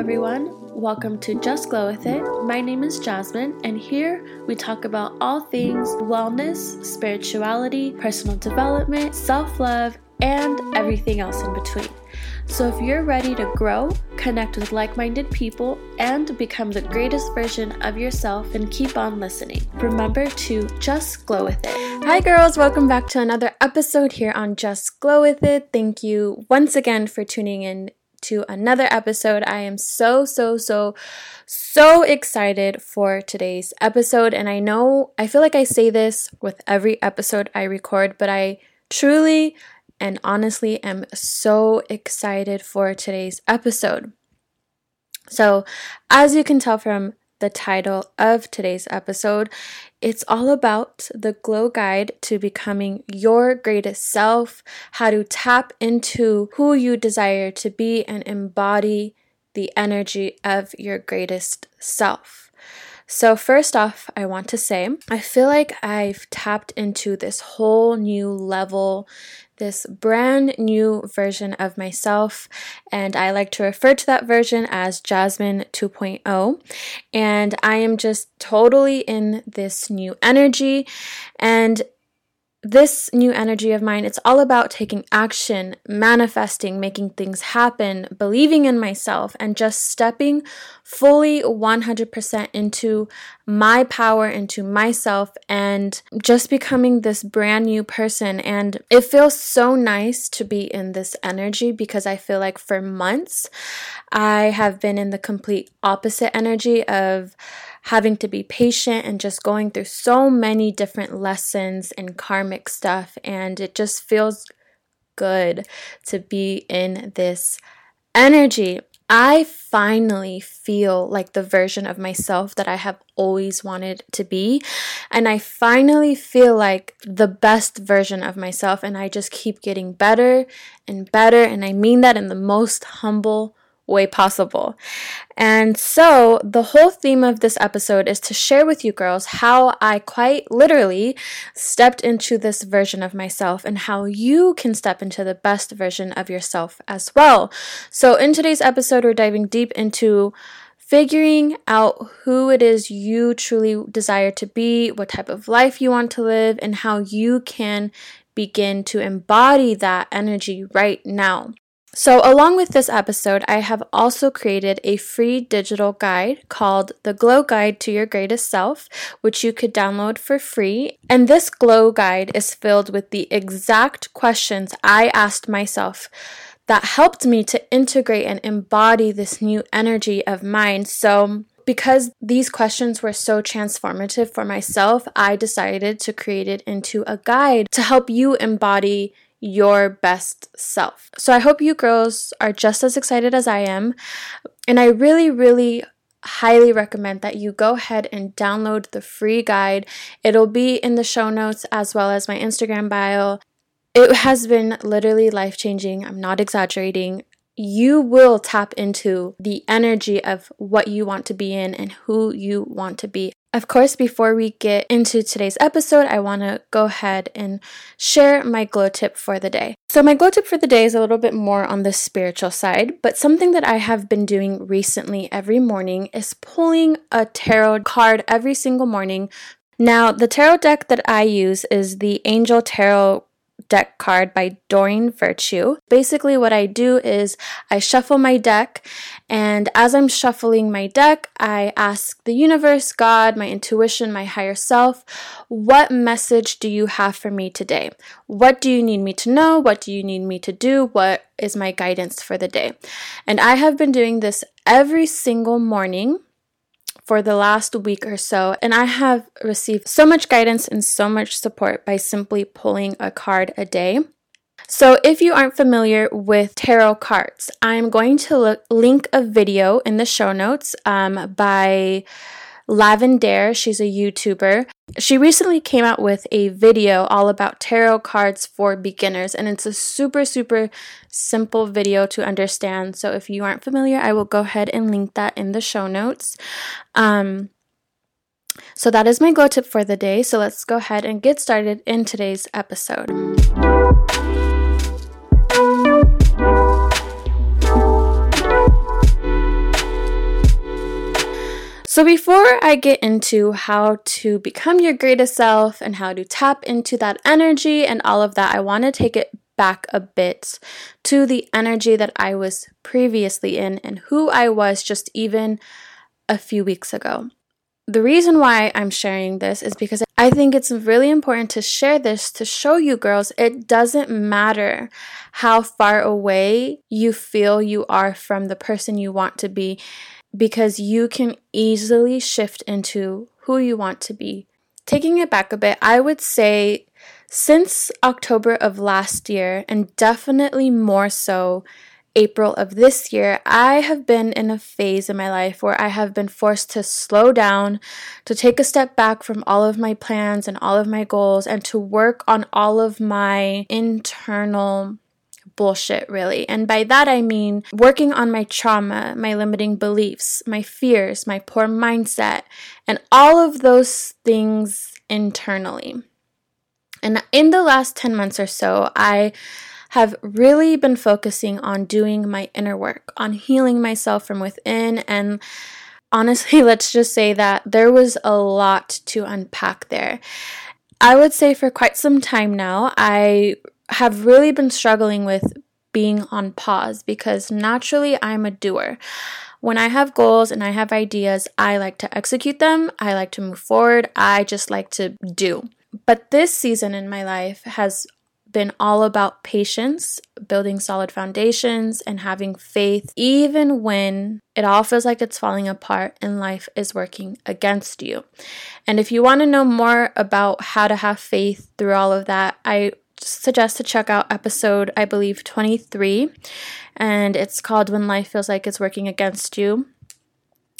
Everyone. Welcome to Just Glow With It. My name is Jasmine, and here we talk about all things wellness, spirituality, personal development, self love, and everything else in between. So, if you're ready to grow, connect with like minded people, and become the greatest version of yourself, then keep on listening. Remember to just glow with it. Hi, girls. Welcome back to another episode here on Just Glow With It. Thank you once again for tuning in to another episode. I am so, so, so, so excited for today's episode. And I know, I feel like I say this with every episode I record, but I truly and honestly am so excited for today's episode. So, as you can tell from the title of today's episode. It's all about the Glow Guide to becoming your greatest self, how to tap into who you desire to be and embody the energy of your greatest self. So, first off, I want to say I feel like I've tapped into this whole new level, this brand new version of myself, and I like to refer to that version as Jasmine 2.0. And I am just totally in this new energy, and this new energy of mine, it's all about taking action, manifesting, making things happen, believing in myself, and just stepping fully 100% into my power, into myself, and just becoming this brand new person. And it feels so nice to be in this energy because I feel like for months I have been in the complete opposite energy of having to be patient and just going through so many different lessons and karmic stuff. And it just feels good to be in this energy. I finally feel like the version of myself that I have always wanted to be. And I finally feel like the best version of myself. And I just keep getting better and better. And I mean that in the most humble way possible. And so, the whole theme of this episode is to share with you girls how I quite literally stepped into this version of myself and how you can step into the best version of yourself as well. So, in today's episode, we're diving deep into figuring out who it is you truly desire to be, what type of life you want to live, and how you can begin to embody that energy right now. So, along with this episode, I have also created a free digital guide called The Glow Guide to Your Greatest Self, which you could download for free. And this Glow Guide is filled with the exact questions I asked myself that helped me to integrate and embody this new energy of mine. So, because these questions were so transformative for myself, I decided to create it into a guide to help you embody your best self. So I hope you girls are just as excited as I am. And I really, really highly recommend that you go ahead and download the free guide. It'll be in the show notes as well as my Instagram bio. It has been literally life changing. I'm not exaggerating. You will tap into the energy of what you want to be in and who you want to be. Of course, before we get into today's episode, I want to go ahead and share my glow tip for the day. So, my glow tip for the day is a little bit more on the spiritual side, but something that I have been doing recently every morning is pulling a tarot card every single morning. Now, the tarot deck that I use is the Angel Tarot deck card by Doreen Virtue. Basically, what I do is I shuffle my deck, and as I'm shuffling my deck, I ask the universe, God, my intuition, my higher self, what message do you have for me today? What do you need me to know? What do you need me to do? What is my guidance for the day? And I have been doing this every single morning for the last week or so, and I have received so much guidance and so much support by simply pulling a card a day. So, if you aren't familiar with tarot cards, I'm going to look, link a video in the show notes um, by Lavendaire. She's a YouTuber. She recently came out with a video all about tarot cards for beginners, and it's a super, super simple video to understand. So, if you aren't familiar, I will go ahead and link that in the show notes. Um, so, that is my glow tip for the day. So, let's go ahead and get started in today's episode. So, before I get into how to become your greatest self and how to tap into that energy and all of that, I want to take it back a bit to the energy that I was previously in and who I was just even a few weeks ago. The reason why I'm sharing this is because I think it's really important to share this to show you girls it doesn't matter how far away you feel you are from the person you want to be because you can easily shift into who you want to be. Taking it back a bit, I would say since October of last year, and definitely more so April of this year, I have been in a phase in my life where I have been forced to slow down, to take a step back from all of my plans and all of my goals, and to work on all of my internal bullshit, really. And by that I mean working on my trauma, my limiting beliefs, my fears, my poor mindset, and all of those things internally. And in the last 10 months or so, I have really been focusing on doing my inner work, on healing myself from within. And honestly, let's just say that there was a lot to unpack there. I would say for quite some time now, I have really been struggling with being on pause because naturally I'm a doer. When I have goals and I have ideas, I like to execute them, I like to move forward, I just like to do. But this season in my life has been all about patience, building solid foundations, and having faith, even when it all feels like it's falling apart and life is working against you. And if you want to know more about how to have faith through all of that, I suggest to check out episode, I believe, 23. And it's called When Life Feels Like It's Working Against You.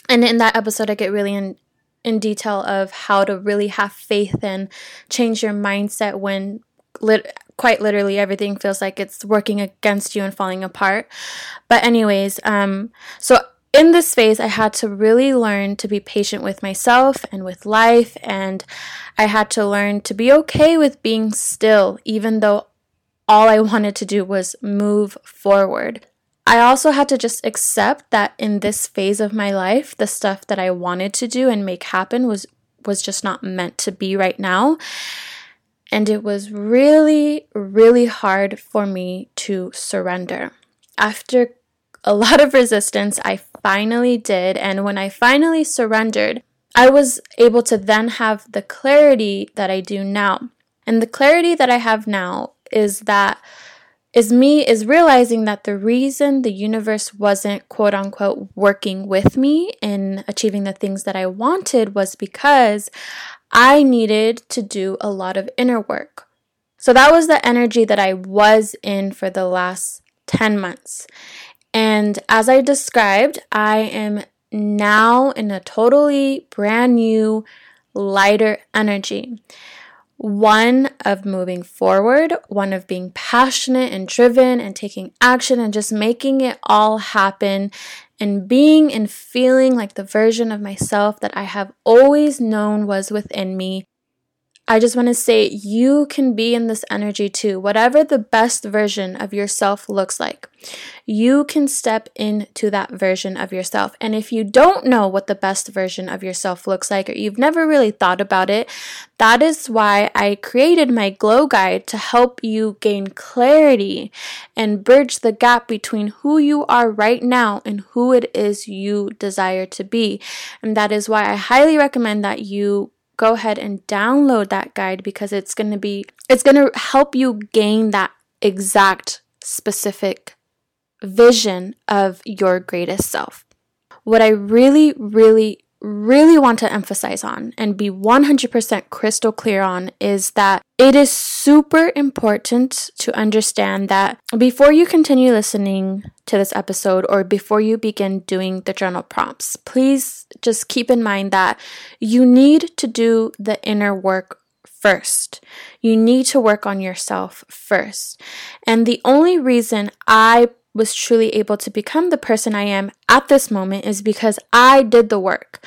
And in that episode, I get really in, in detail of how to really have faith and change your mindset when lit- quite literally everything feels like it's working against you and falling apart. But, anyways, um, so in this phase, I had to really learn to be patient with myself and with life, and I had to learn to be okay with being still, even though all I wanted to do was move forward. I also had to just accept that in this phase of my life, the stuff that I wanted to do and make happen was was just not meant to be right now. And it was really, really hard for me to surrender. After a lot of resistance, I finally did. And when I finally surrendered, I was able to then have the clarity that I do now. And the clarity that I have now is that is me is realizing that the reason the universe wasn't quote unquote working with me in achieving the things that I wanted was because I needed to do a lot of inner work. So that was the energy that I was in for the last 10 months. And as I described, I am now in a totally brand new, lighter energy. One of moving forward, one of being passionate and driven and taking action and just making it all happen and being and feeling like the version of myself that I have always known was within me I just want to say you can be in this energy too. Whatever the best version of yourself looks like, you can step into that version of yourself. And if you don't know what the best version of yourself looks like, or you've never really thought about it, that is why I created my glow guide to help you gain clarity and bridge the gap between who you are right now and who it is you desire to be. And that is why I highly recommend that you go ahead and download that guide because it's going to be it's going to help you gain that exact specific vision of your greatest self. What I really really really want to emphasize on and be 100% crystal clear on is that It is super important to understand that before you continue listening to this episode or before you begin doing the journal prompts, please just keep in mind that you need to do the inner work first. You need to work on yourself first. And the only reason I was truly able to become the person I am at this moment is because I did the work.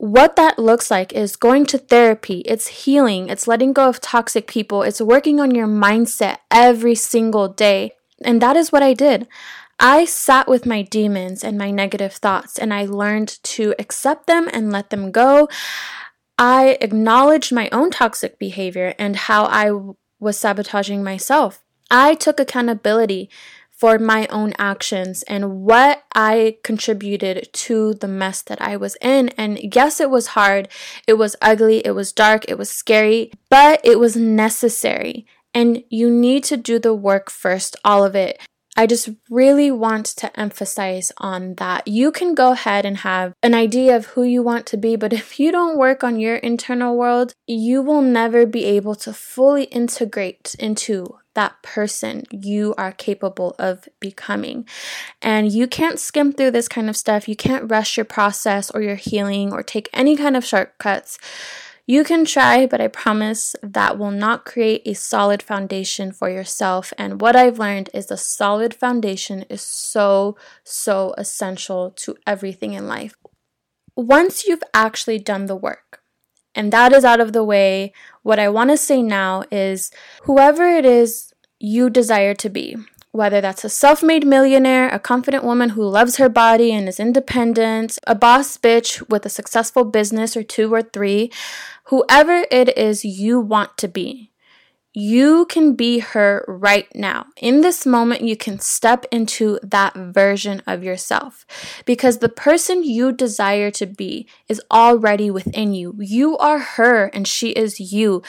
What that looks like is going to therapy, it's healing, it's letting go of toxic people, it's working on your mindset every single day. And that is what I did. I sat with my demons and my negative thoughts and I learned to accept them and let them go. I acknowledged my own toxic behavior and how I was sabotaging myself. I took accountability for my own actions and what I contributed to the mess that I was in. And yes, it was hard, it was ugly, it was dark, it was scary, but it was necessary. And you need to do the work first, all of it. I just really want to emphasize on that. You can go ahead and have an idea of who you want to be, but if you don't work on your internal world, you will never be able to fully integrate into that person you are capable of becoming. And you can't skim through this kind of stuff. You can't rush your process or your healing or take any kind of shortcuts. You can try, but I promise that will not create a solid foundation for yourself. And what I've learned is a solid foundation is so, so essential to everything in life. Once you've actually done the work, and that is out of the way. What I want to say now is whoever it is you desire to be, whether that's a self made millionaire, a confident woman who loves her body and is independent, a boss bitch with a successful business or two or three, whoever it is you want to be, you can be her right now. In this moment, you can step into that version of yourself because the person you desire to be is already within you. You are her and she is you.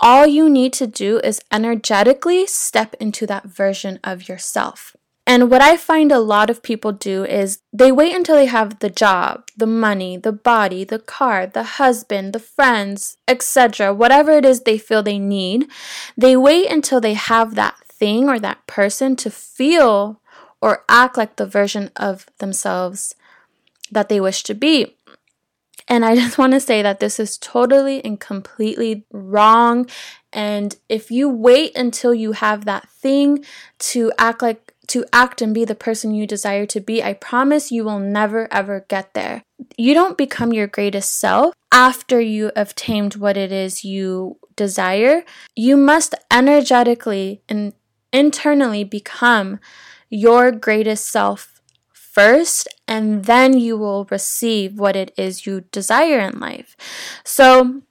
All you need to do is energetically step into that version of yourself. And what I find a lot of people do is they wait until they have the job, the money, the body, the car, the husband, the friends, etc., whatever it is they feel they need. They wait until they have that thing or that person to feel or act like the version of themselves that they wish to be. And I just want to say that this is totally and completely wrong. And if you wait until you have that thing to act like to act and be the person you desire to be, I promise you will never ever get there. You don't become your greatest self after you have tamed what it is you desire. You must energetically and internally become your greatest self first, and then you will receive what it is you desire in life. So,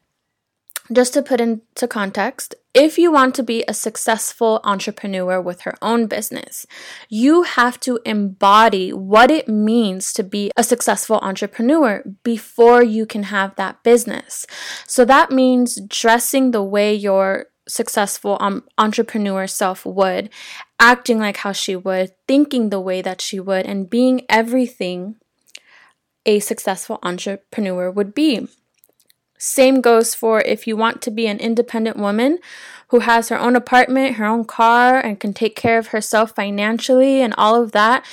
just to put into context, if you want to be a successful entrepreneur with her own business, you have to embody what it means to be a successful entrepreneur before you can have that business. So that means dressing the way your successful um, entrepreneur self would, acting like how she would, thinking the way that she would, and being everything a successful entrepreneur would be. Same goes for if you want to be an independent woman who has her own apartment, her own car, and can take care of herself financially and all of that.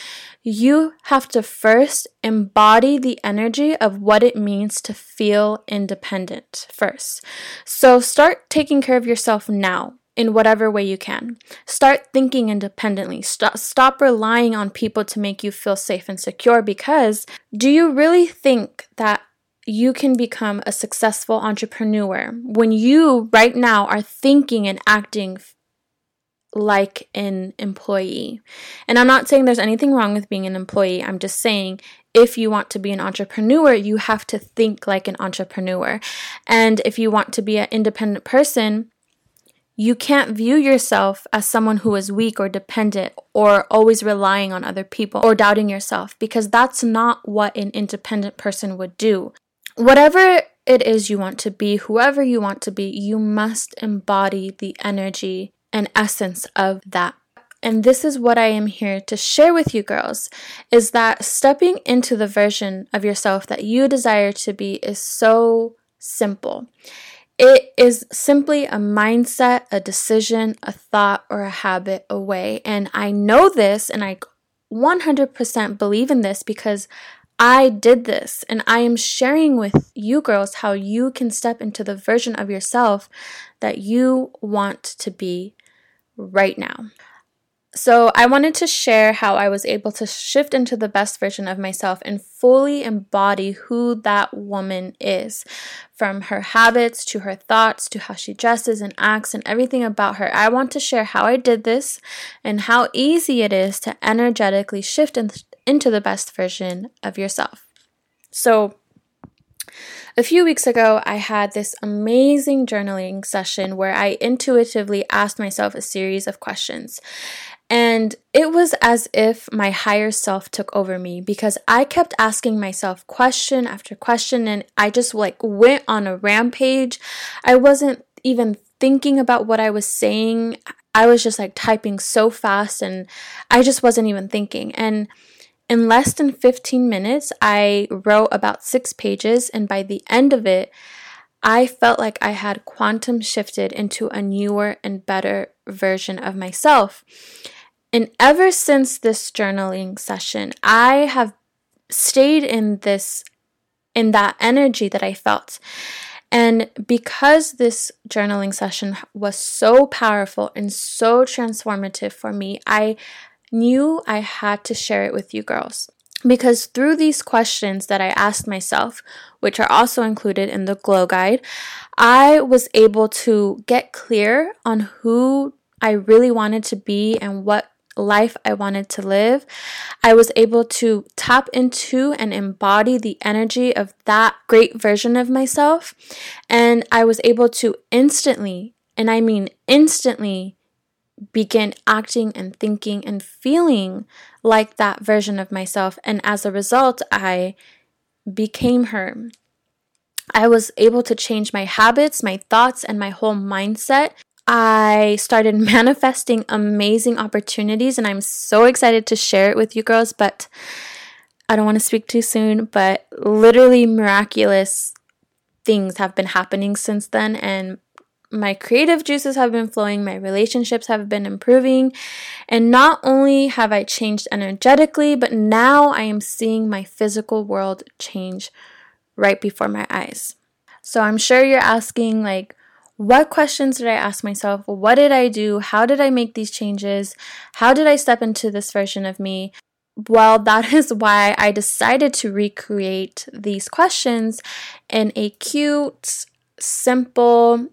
You have to first embody the energy of what it means to feel independent first. So start taking care of yourself now in whatever way you can. Start thinking independently. Stop, stop relying on people to make you feel safe and secure because do you really think that you can become a successful entrepreneur when you right now are thinking and acting like an employee. And I'm not saying there's anything wrong with being an employee. I'm just saying if you want to be an entrepreneur, you have to think like an entrepreneur. And if you want to be an independent person, you can't view yourself as someone who is weak or dependent or always relying on other people or doubting yourself because that's not what an independent person would do whatever it is you want to be, whoever you want to be, you must embody the energy and essence of that. And this is what I am here to share with you girls is that stepping into the version of yourself that you desire to be is so simple. it is simply a mindset, a decision, a thought, or a habit away. And I know this and I 100% believe in this because I did this and I am sharing with you girls how you can step into the version of yourself that you want to be right now. So, I wanted to share how I was able to shift into the best version of myself and fully embody who that woman is from her habits to her thoughts to how she dresses and acts and everything about her. I want to share how I did this and how easy it is to energetically shift in, into the best version of yourself. So, a few weeks ago, I had this amazing journaling session where I intuitively asked myself a series of questions. And it was as if my higher self took over me because I kept asking myself question after question and I just like went on a rampage. I wasn't even thinking about what I was saying. I was just like typing so fast and I just wasn't even thinking. And in less than 15 minutes, I wrote about six pages, and by the end of it, I felt like I had quantum shifted into a newer and better version of myself. And ever since this journaling session, I have stayed in this in that energy that I felt. And because this journaling session was so powerful and so transformative for me, I knew I had to share it with you girls. Because through these questions that I asked myself, which are also included in the Glow Guide, I was able to get clear on who I really wanted to be and what life I wanted to live, I was able to tap into and embody the energy of that great version of myself. And I was able to instantly, and I mean instantly, begin acting and thinking and feeling like that version of myself. And as a result, I became her. I was able to change my habits, my thoughts, and my whole mindset I started manifesting amazing opportunities, and I'm so excited to share it with you girls. But I don't want to speak too soon, but literally miraculous things have been happening since then, and my creative juices have been flowing, my relationships have been improving, and not only have I changed energetically, but now I am seeing my physical world change right before my eyes. So I'm sure you're asking, like, what questions did I ask myself? What did I do? How did I make these changes? How did I step into this version of me? Well, that is why I decided to recreate these questions in a cute, simple,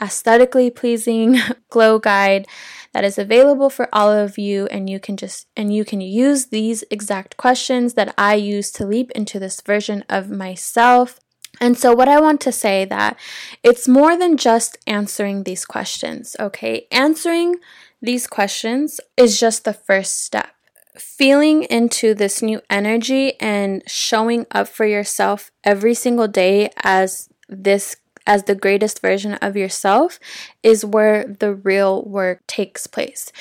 aesthetically pleasing glow guide that is available for all of you and you can just and you can use these exact questions that I use to leap into this version of myself and so, what I want to say that it's more than just answering these questions, okay? Answering these questions is just the first step. Feeling into this new energy and showing up for yourself every single day as this as the greatest version of yourself is where the real work takes place.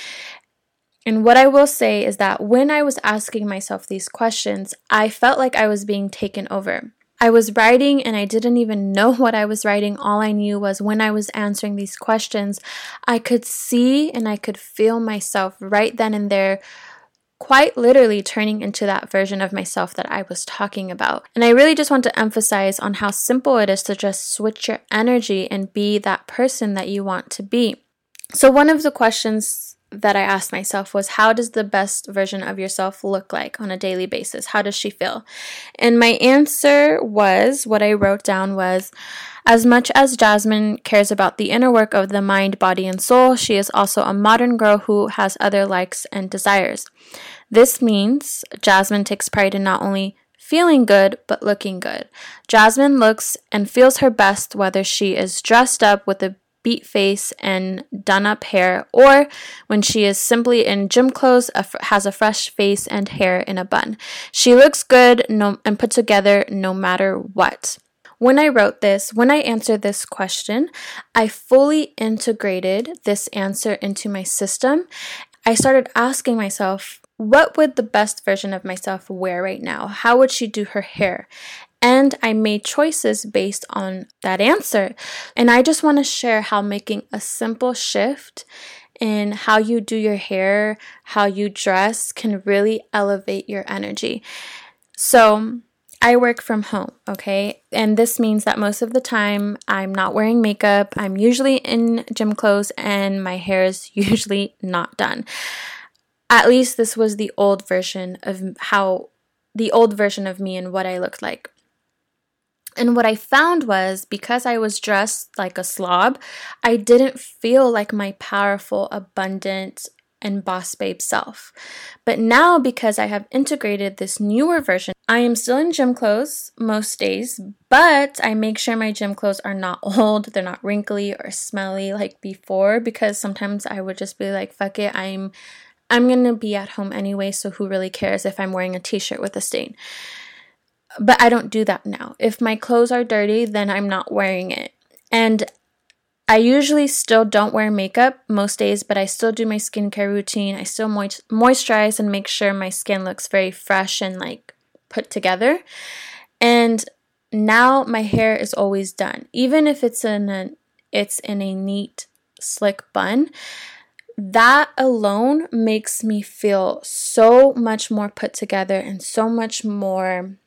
And what I will say is that when I was asking myself these questions, I felt like I was being taken over. I was writing and I didn't even know what I was writing. All I knew was when I was answering these questions, I could see and I could feel myself right then and there quite literally turning into that version of myself that I was talking about. And I really just want to emphasize on how simple it is to just switch your energy and be that person that you want to be. So, one of the questions that I asked myself was how does the best version of yourself look like on a daily basis? How does she feel? And my answer was what I wrote down was as much as Jasmine cares about the inner work of the mind, body, and soul, she is also a modern girl who has other likes and desires. This means Jasmine takes pride in not only feeling good, but looking good. Jasmine looks and feels her best whether she is dressed up with a beat face and done up hair, or when she is simply in gym clothes, has a fresh face and hair in a bun. She looks good no, and put together no matter what. When I wrote this, when I answered this question, I fully integrated this answer into my system. I started asking myself, what would the best version of myself wear right now? How would she do her hair? And I made choices based on that answer. And I just want to share how making a simple shift in how you do your hair, how you dress can really elevate your energy. So, I work from home, okay? And this means that most of the time I'm not wearing makeup. I'm usually in gym clothes and my hair is usually not done. At least this was the old version of how the old version of me and what I looked like. And what I found was because I was dressed like a slob, I didn't feel like my powerful, abundant, and boss babe self. But now, because I have integrated this newer version, I am still in gym clothes most days, but I make sure my gym clothes are not old, they're not wrinkly or smelly like before because sometimes I would just be like, fuck it, I'm I'm to be at home anyway, so who really cares if I'm wearing a t-shirt with a stain? But I don't do that now. If my clothes are dirty, then I'm not wearing it. And I usually still don't wear makeup most days, but I still do my skincare routine. I still moist- moisturize and make sure my skin looks very fresh and like put together. And now my hair is always done, even if it's in a it's in a neat slick bun. That alone makes me feel so much more put together and so much more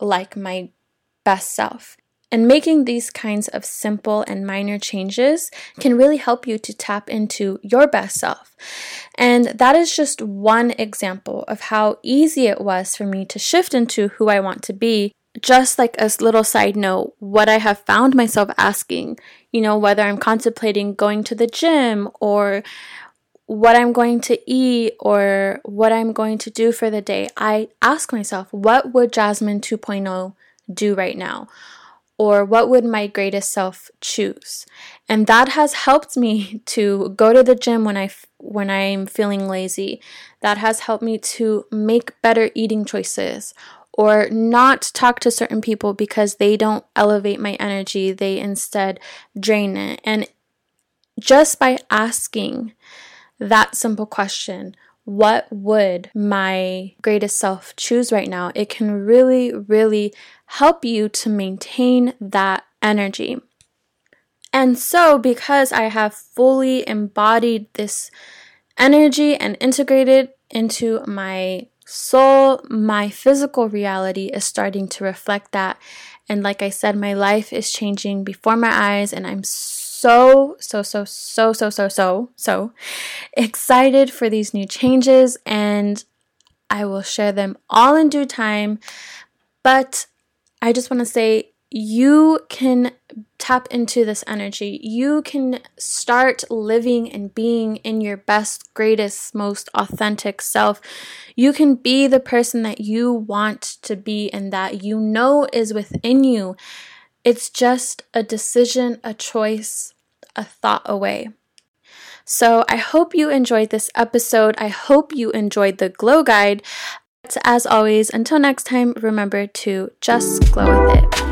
like my best self. And making these kinds of simple and minor changes can really help you to tap into your best self. And that is just one example of how easy it was for me to shift into who I want to be. Just like a little side note, what I have found myself asking, you know, whether I'm contemplating going to the gym or what I'm going to eat or what I'm going to do for the day, I ask myself, what would Jasmine 2.0 do right now? Or what would my greatest self choose? And that has helped me to go to the gym when I when I'm feeling lazy. That has helped me to make better eating choices or not talk to certain people because they don't elevate my energy, they instead drain it. And just by asking that simple question, what would my greatest self choose right now? It can really, really help you to maintain that energy. And so, because I have fully embodied this energy and integrated into my soul, my physical reality is starting to reflect that. And like I said, my life is changing before my eyes, and I'm so, so, so, so, so, so, so, so excited for these new changes, and I will share them all in due time. But I just want to say you can tap into this energy. You can start living and being in your best, greatest, most authentic self. You can be the person that you want to be and that you know is within you. It's just a decision, a choice, a thought away. So I hope you enjoyed this episode. I hope you enjoyed the glow guide. As always, until next time, remember to just glow with it.